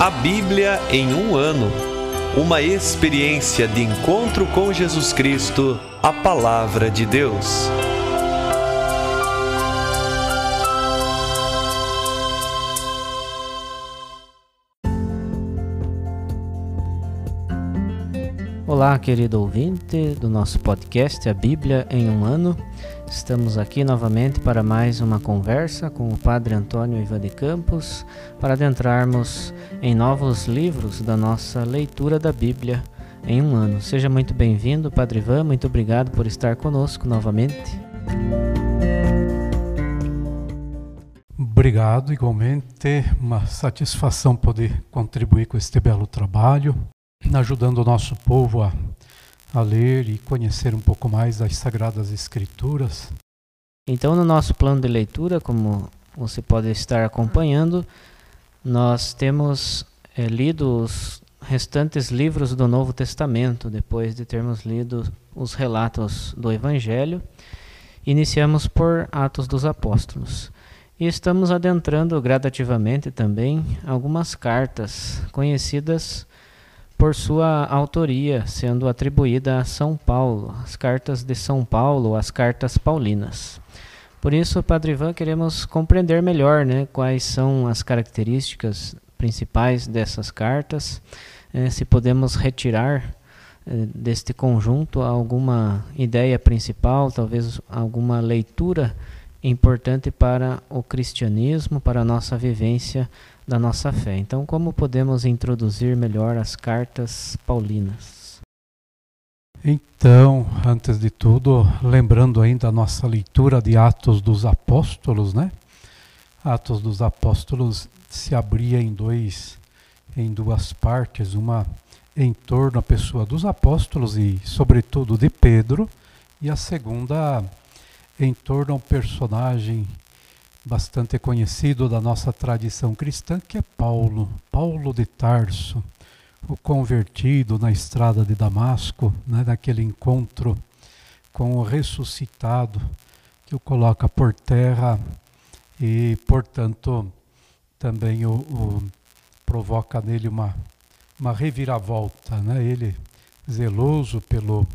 A Bíblia em um ano. Uma experiência de encontro com Jesus Cristo, a Palavra de Deus. Olá, querido ouvinte do nosso podcast A Bíblia em um Ano. Estamos aqui novamente para mais uma conversa com o Padre Antônio Ivan de Campos para adentrarmos em novos livros da nossa leitura da Bíblia em um ano. Seja muito bem-vindo, Padre Ivan, muito obrigado por estar conosco novamente. Obrigado, igualmente, uma satisfação poder contribuir com este belo trabalho, ajudando o nosso povo a a ler e conhecer um pouco mais das Sagradas Escrituras. Então, no nosso plano de leitura, como você pode estar acompanhando, nós temos é, lido os restantes livros do Novo Testamento, depois de termos lido os relatos do Evangelho. Iniciamos por Atos dos Apóstolos. E estamos adentrando gradativamente também algumas cartas conhecidas por sua autoria, sendo atribuída a São Paulo, as cartas de São Paulo, as cartas paulinas. Por isso, Padre Ivan, queremos compreender melhor né, quais são as características principais dessas cartas, eh, se podemos retirar eh, deste conjunto alguma ideia principal, talvez alguma leitura importante para o cristianismo, para a nossa vivência da nossa fé. Então, como podemos introduzir melhor as cartas paulinas? Então, antes de tudo, lembrando ainda a nossa leitura de Atos dos Apóstolos, né? Atos dos Apóstolos se abria em dois em duas partes, uma em torno à pessoa dos apóstolos e sobretudo de Pedro, e a segunda em torno ao personagem bastante conhecido da nossa tradição cristã, que é Paulo, Paulo de Tarso, o convertido na estrada de Damasco, né, naquele encontro com o ressuscitado, que o coloca por terra e, portanto, também o, o provoca nele uma, uma reviravolta. Né? Ele, zeloso pelo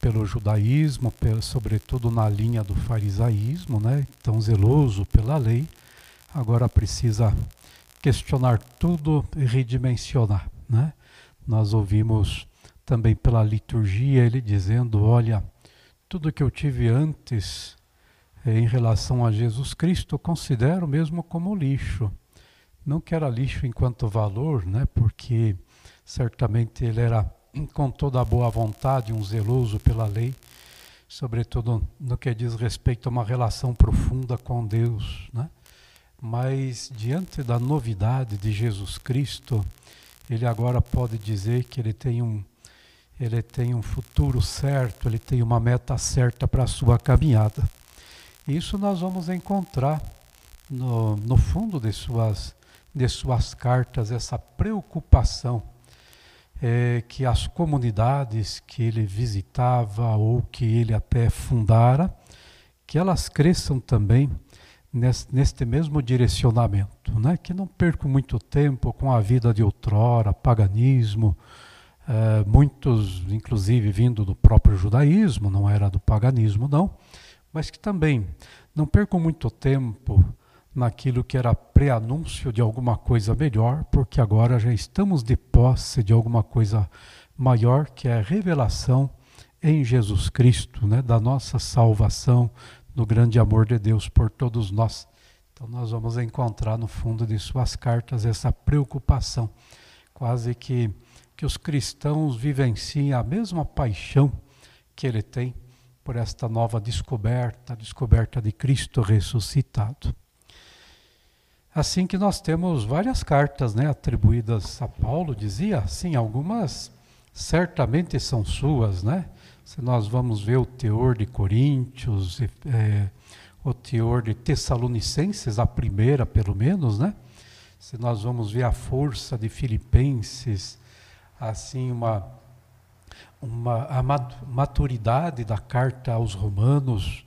pelo judaísmo, sobretudo na linha do farisaísmo, né? tão zeloso pela lei, agora precisa questionar tudo e redimensionar. Né? Nós ouvimos também pela liturgia ele dizendo: Olha, tudo que eu tive antes eh, em relação a Jesus Cristo, considero mesmo como lixo. Não que era lixo enquanto valor, né? porque certamente ele era com toda a boa vontade, um zeloso pela lei, sobretudo no que diz respeito a uma relação profunda com Deus, né? Mas diante da novidade de Jesus Cristo, ele agora pode dizer que ele tem um ele tem um futuro certo, ele tem uma meta certa para a sua caminhada. Isso nós vamos encontrar no, no fundo de suas, de suas cartas, essa preocupação é, que as comunidades que ele visitava ou que ele até fundara, que elas cresçam também neste, neste mesmo direcionamento, né? que não percam muito tempo com a vida de outrora, paganismo, é, muitos inclusive vindo do próprio judaísmo, não era do paganismo não, mas que também não percam muito tempo naquilo que era pré-anúncio de alguma coisa melhor, porque agora já estamos de posse de alguma coisa maior, que é a revelação em Jesus Cristo, né, da nossa salvação, do grande amor de Deus por todos nós. Então nós vamos encontrar no fundo de suas cartas essa preocupação, quase que que os cristãos vivenciem a mesma paixão que ele tem por esta nova descoberta, a descoberta de Cristo ressuscitado. Assim que nós temos várias cartas né, atribuídas a Paulo, dizia, sim, algumas certamente são suas, né? Se nós vamos ver o teor de Coríntios, é, o teor de Tessalonicenses, a primeira pelo menos, né? Se nós vamos ver a força de Filipenses, assim, uma, uma, a maturidade da carta aos Romanos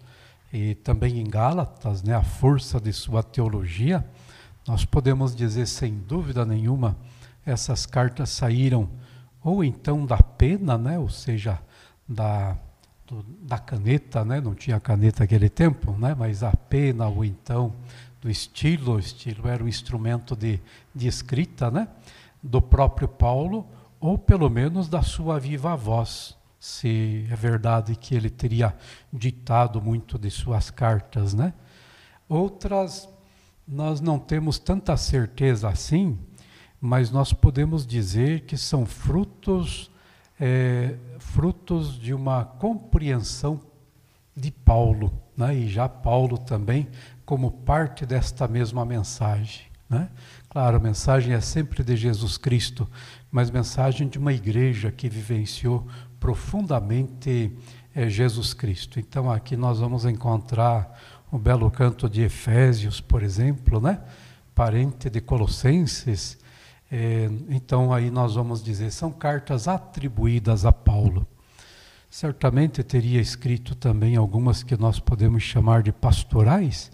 e também em Gálatas, né? A força de sua teologia nós podemos dizer sem dúvida nenhuma essas cartas saíram ou então da pena, né? ou seja, da, do, da caneta, né? não tinha caneta naquele tempo, né? mas a pena ou então do estilo, o estilo era um instrumento de, de escrita né? do próprio Paulo, ou pelo menos da sua viva voz, se é verdade que ele teria ditado muito de suas cartas. Né? Outras nós não temos tanta certeza assim, mas nós podemos dizer que são frutos, é, frutos de uma compreensão de Paulo, né? e já Paulo também como parte desta mesma mensagem. Né? Claro, a mensagem é sempre de Jesus Cristo, mas mensagem de uma igreja que vivenciou profundamente é, Jesus Cristo. Então aqui nós vamos encontrar o belo canto de Efésios, por exemplo, né? parente de Colossenses, é, então, aí nós vamos dizer, são cartas atribuídas a Paulo. Certamente teria escrito também algumas que nós podemos chamar de pastorais,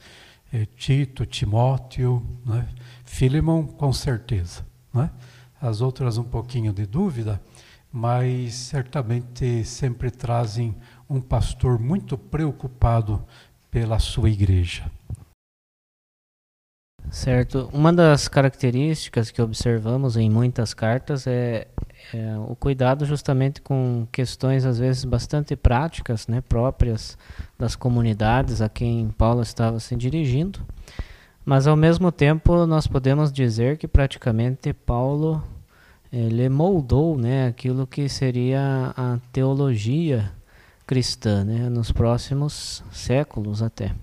é, Tito, Timóteo, né? Filemon, com certeza. Né? As outras um pouquinho de dúvida, mas certamente sempre trazem um pastor muito preocupado pela sua igreja. Certo. Uma das características que observamos em muitas cartas é, é, o cuidado justamente com questões às vezes bastante práticas, né, próprias das comunidades a quem Paulo estava se dirigindo. Mas ao mesmo tempo nós podemos dizer que praticamente Paulo ele moldou, né, aquilo que seria a teologia cristã, né, nos próximos séculos até.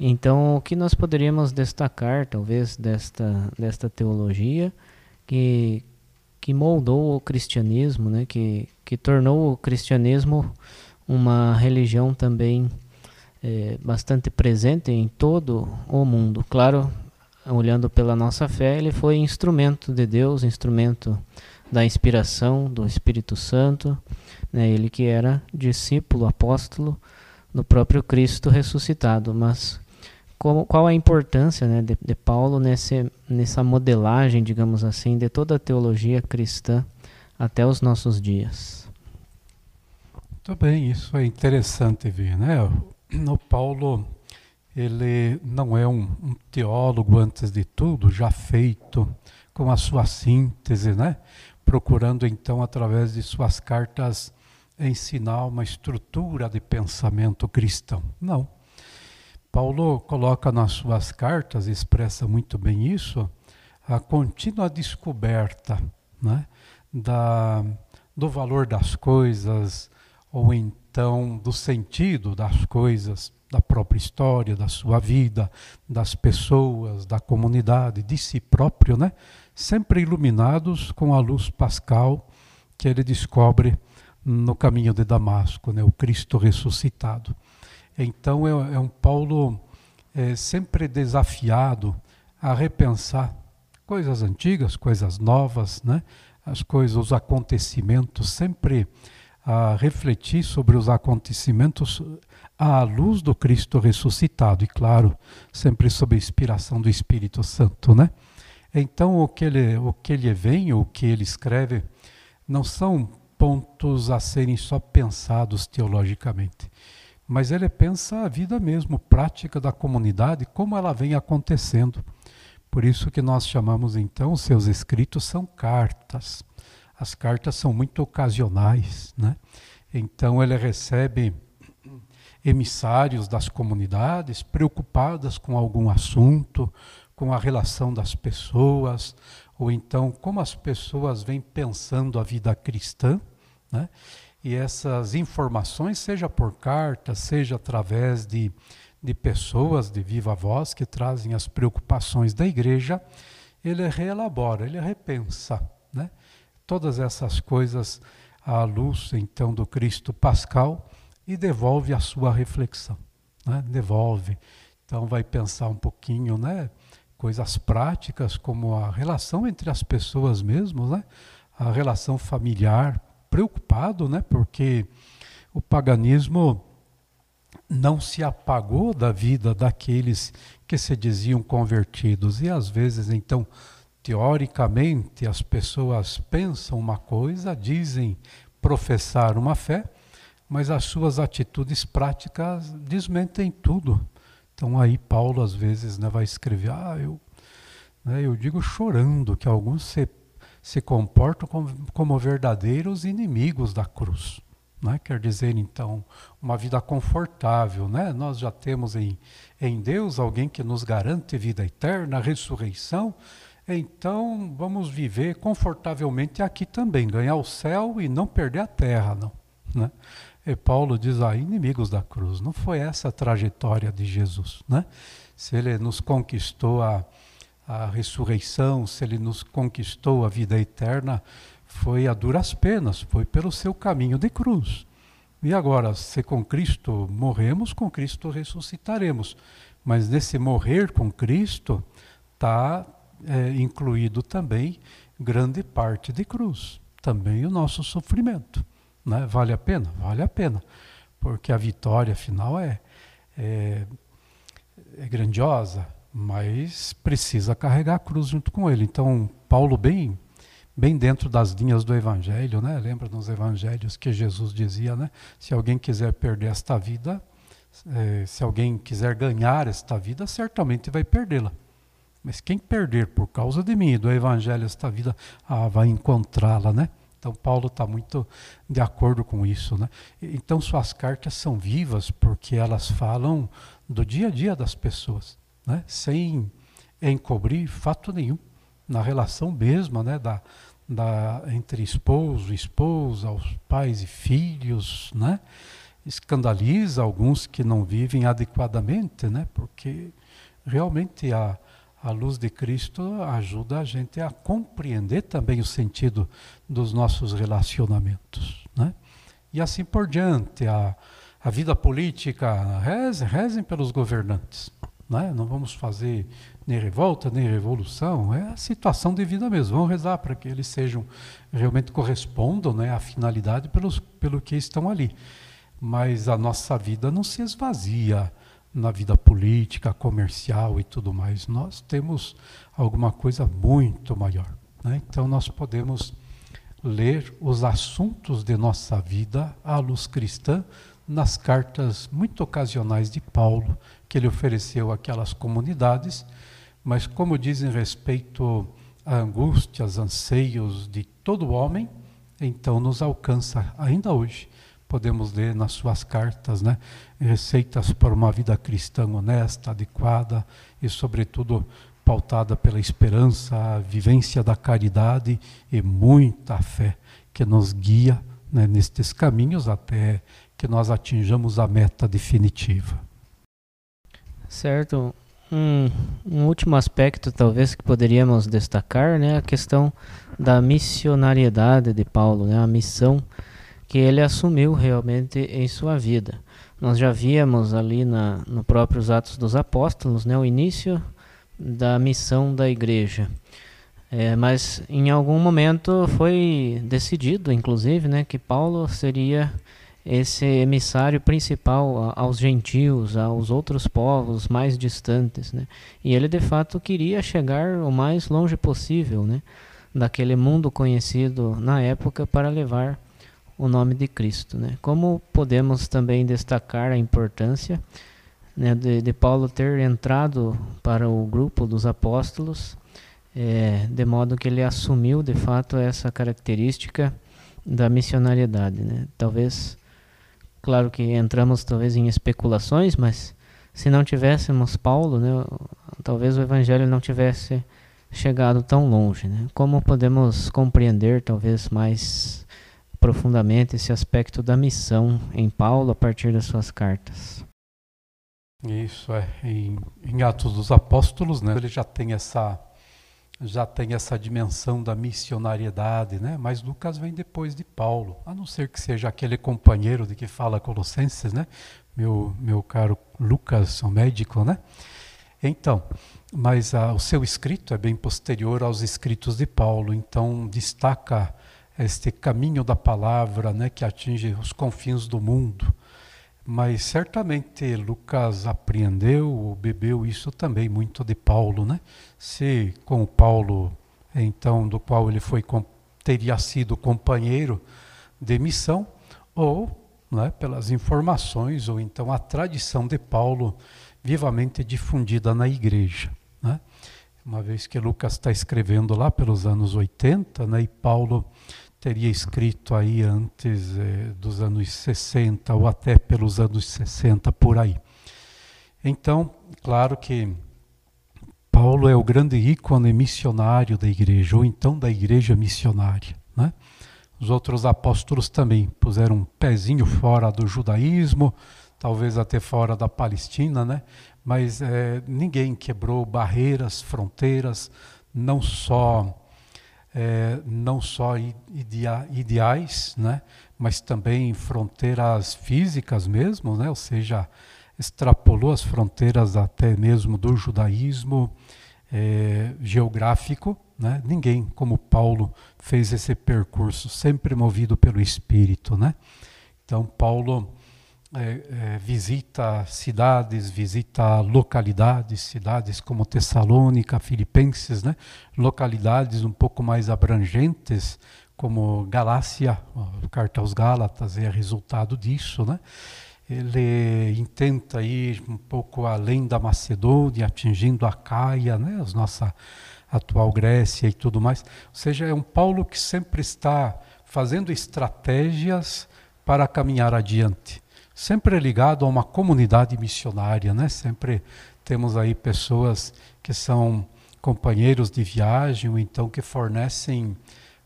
Então, o que nós poderíamos destacar, talvez, desta, desta teologia que, que moldou o cristianismo, né? que, que tornou o cristianismo uma religião também é, bastante presente em todo o mundo. Claro, olhando pela nossa fé, ele foi instrumento de Deus, instrumento da inspiração do Espírito Santo, né? ele que era discípulo, apóstolo do próprio Cristo ressuscitado, mas como, qual a importância né, de, de, Paulo nesse, nessa modelagem, digamos assim, de toda a teologia cristã até os nossos dias. Muito bem, isso é interessante ver, né? Paulo, ele não é um, um teólogo antes de tudo, já feito com a sua síntese, né? Procurando então através de suas cartas ensinar uma estrutura de pensamento cristão. Não Paulo coloca nas suas cartas, expressa muito bem isso, a contínua descoberta né, da, do valor das coisas, ou então do sentido das coisas, da própria história, da sua vida, das pessoas, da comunidade, de si próprio, né? sempre iluminados com a luz pascal que ele descobre no caminho de Damasco, né? o Cristo ressuscitado. Então é, é um Paulo é, sempre desafiado a repensar coisas antigas, coisas novas, né? as coisas, os acontecimentos, sempre a refletir sobre os acontecimentos à luz do Cristo ressuscitado, e claro, sempre sob a inspiração do Espírito Santo, né? Então, o que ele, o que ele vem, o que ele escreve, não são pontos a serem só pensados teologicamente mas ele pensa a vida mesmo, prática da comunidade, como ela vem acontecendo. Por isso que nós chamamos então seus escritos são cartas. As cartas são muito ocasionais, né? Então ele recebe emissários das comunidades preocupadas com algum assunto, com a relação das pessoas, ou então como as pessoas vêm pensando a vida cristã, né? e essas informações, seja por carta, seja através de, de pessoas de viva voz que trazem as preocupações da igreja, ele reelabora, ele repensa né? Todas essas coisas à luz então do Cristo Pascal e devolve a sua reflexão. Né? Devolve. Então vai pensar um pouquinho, né? coisas práticas como a relação entre as pessoas mesmo, né? a relação familiar, preocupado, né? Porque o paganismo não se apagou da vida daqueles que se diziam convertidos e às vezes então teoricamente as pessoas pensam uma coisa, dizem professar uma fé, mas as suas atitudes práticas desmentem tudo. Então aí Paulo às vezes né, vai escrever, ah, eu, né, eu digo chorando que alguns se, se comportam como, como verdadeiros inimigos da cruz. Né? Quer dizer, então, uma vida confortável. Né? Nós já temos em, em Deus alguém que nos garante vida eterna, ressurreição. Então, vamos viver confortavelmente aqui também, ganhar o céu e não perder a terra. Não, né? E Paulo diz, ah, inimigos da cruz. Não foi essa a trajetória de Jesus. Né? Se ele nos conquistou a, a ressurreição, se ele nos conquistou a vida eterna, foi a duras penas, foi pelo seu caminho de cruz. E agora, se com Cristo morremos, com Cristo ressuscitaremos. Mas nesse morrer com Cristo está é, incluído também grande parte de cruz, também o nosso sofrimento. Né? Vale a pena? Vale a pena, porque a vitória final é, é, é grandiosa, mas precisa carregar a cruz junto com ele. Então, Paulo, bem bem dentro das linhas do Evangelho, né? Lembra nos Evangelhos que Jesus dizia, né? Se alguém quiser perder esta vida, é, se alguém quiser ganhar esta vida, certamente vai perdê-la. Mas quem perder por causa de mim do Evangelho esta vida, ah, vai encontrá-la, né? Então Paulo está muito de acordo com isso, né? Então suas cartas são vivas porque elas falam do dia a dia das pessoas, né? Sem encobrir fato nenhum na relação mesma, né? Da, da, entre esposo e esposa, os pais e filhos, né? escandaliza alguns que não vivem adequadamente, né? porque realmente a, a luz de Cristo ajuda a gente a compreender também o sentido dos nossos relacionamentos. Né? E assim por diante, a, a vida política, rezem, rezem pelos governantes. Né? Não vamos fazer nem revolta, nem revolução, é a situação de vida mesmo. Vamos rezar para que eles sejam, realmente correspondam né, à finalidade pelos, pelo que estão ali. Mas a nossa vida não se esvazia na vida política, comercial e tudo mais. Nós temos alguma coisa muito maior. Né? Então nós podemos ler os assuntos de nossa vida à luz cristã nas cartas muito ocasionais de Paulo que ele ofereceu àquelas comunidades mas como dizem respeito a angústias, anseios de todo homem, então nos alcança ainda hoje. Podemos ler nas suas cartas, né, receitas para uma vida cristã honesta, adequada e, sobretudo, pautada pela esperança, a vivência da caridade e muita fé que nos guia né, nestes caminhos até que nós atinjamos a meta definitiva. Certo. Um, um, último aspecto, talvez, que poderíamos destacar, né, a questão da missionariedade de Paulo, né, a missão que ele assumiu realmente em sua vida. Nós já víamos ali na, no próprios Atos dos Apóstolos, né, o início da missão da igreja. É, mas em algum momento foi decidido, inclusive, né, que Paulo seria esse emissário principal aos gentios, aos outros povos mais distantes, né? E ele de fato queria chegar o mais longe possível, né, daquele mundo conhecido na época para levar o nome de Cristo, né? Como podemos também destacar a importância né, de, de, Paulo ter entrado para o grupo dos apóstolos, é, de modo que ele assumiu de fato essa característica da missionariedade, né? Talvez Claro que entramos talvez em especulações, mas se não tivéssemos Paulo, né, talvez o Evangelho não tivesse chegado tão longe. Né? Como podemos compreender talvez mais profundamente esse aspecto da missão em Paulo a partir das suas cartas? Isso é em, em Atos dos Apóstolos, né? Ele já tem essa já tem essa dimensão da missionariedade, né? Mas Lucas vem depois de Paulo, a não ser que seja aquele companheiro de que fala Colossenses, né? Meu meu caro Lucas, o médico, né? Então, mas ah, o seu escrito é bem posterior aos escritos de Paulo, então destaca este caminho da palavra, né, que atinge os confins do mundo. Mas certamente Lucas apreendeu ou bebeu isso também muito de Paulo, né? Se com Paulo então do qual ele foi teria sido companheiro de missão, ou né, pelas informações, ou então a tradição de Paulo vivamente difundida na igreja. Né? Uma vez que Lucas está escrevendo lá pelos anos 80, né, e Paulo teria escrito aí antes eh, dos anos 60 ou até pelos anos 60 por aí. Então, claro que Paulo é o grande ícone missionário da igreja, ou então da igreja missionária. Né? Os outros apóstolos também puseram um pezinho fora do judaísmo, talvez até fora da Palestina, né? mas é, ninguém quebrou barreiras, fronteiras, não só é, não só idea, ideais, né? mas também fronteiras físicas mesmo, né? ou seja, extrapolou as fronteiras até mesmo do judaísmo é, geográfico. Né? Ninguém como Paulo fez esse percurso, sempre movido pelo Espírito. Né? Então, Paulo é, é, visita cidades, visita localidades, cidades como Tessalônica, Filipenses, né? localidades um pouco mais abrangentes, como Galácia, a carta aos Gálatas é resultado disso, né? ele intenta ir um pouco além da Macedônia, atingindo a Caia, né, a nossa atual Grécia e tudo mais. Ou seja, é um Paulo que sempre está fazendo estratégias para caminhar adiante. Sempre ligado a uma comunidade missionária, né? Sempre temos aí pessoas que são companheiros de viagem ou então que fornecem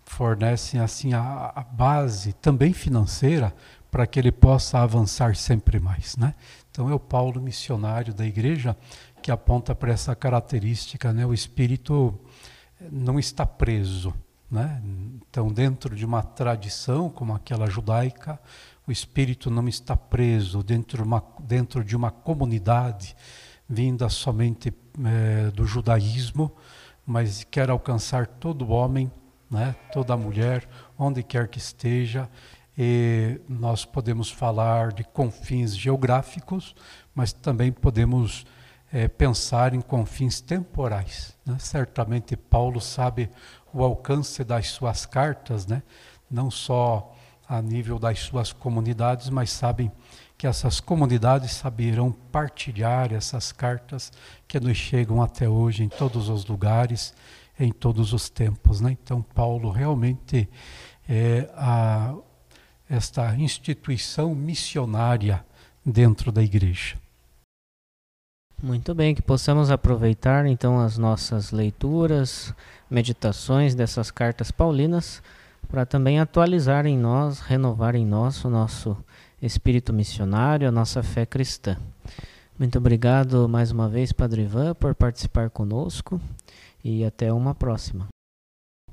fornecem assim a, a base também financeira para que ele possa avançar sempre mais. Né? Então é o Paulo missionário da igreja que aponta para essa característica, né? o espírito não está preso. Né? Então, dentro de uma tradição como aquela judaica, o espírito não está preso dentro de uma, dentro de uma comunidade vinda somente é, do judaísmo, mas quer alcançar todo homem, né? toda mulher, onde quer que esteja, e nós podemos falar de confins geográficos, mas também podemos é, pensar em confins temporais. Né? Certamente Paulo sabe o alcance das suas cartas, né? não só a nível das suas comunidades, mas sabem que essas comunidades saberão partilhar essas cartas que nos chegam até hoje em todos os lugares, em todos os tempos. Né? Então, Paulo realmente é a esta instituição missionária dentro da igreja. Muito bem, que possamos aproveitar então as nossas leituras, meditações dessas cartas paulinas para também atualizar em nós, renovar em nós o nosso espírito missionário, a nossa fé cristã. Muito obrigado mais uma vez, Padre Ivan, por participar conosco e até uma próxima.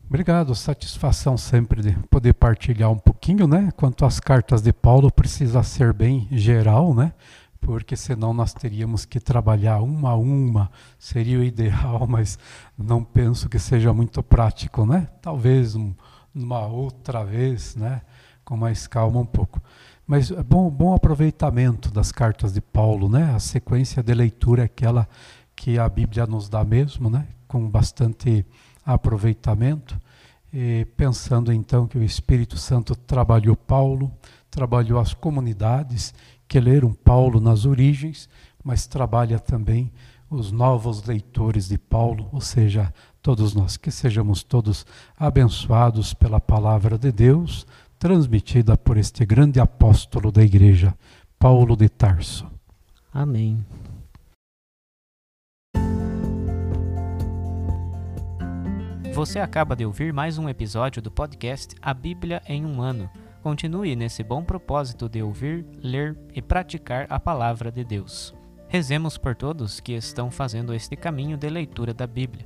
Obrigado, satisfação sempre de poder partilhar um pouquinho, né? Quanto às cartas de Paulo, precisa ser bem geral, né? Porque senão nós teríamos que trabalhar uma a uma, seria o ideal, mas não penso que seja muito prático, né? Talvez um, uma outra vez, né? Com mais calma um pouco. Mas é bom, bom aproveitamento das cartas de Paulo, né? A sequência de leitura é aquela que a Bíblia nos dá mesmo, né? Com bastante aproveitamento, e pensando então que o Espírito Santo trabalhou Paulo, trabalhou as comunidades que leram Paulo nas origens, mas trabalha também os novos leitores de Paulo, ou seja, todos nós, que sejamos todos abençoados pela palavra de Deus, transmitida por este grande apóstolo da igreja, Paulo de Tarso. Amém. Você acaba de ouvir mais um episódio do podcast A Bíblia em um Ano. Continue nesse bom propósito de ouvir, ler e praticar a palavra de Deus. Rezemos por todos que estão fazendo este caminho de leitura da Bíblia.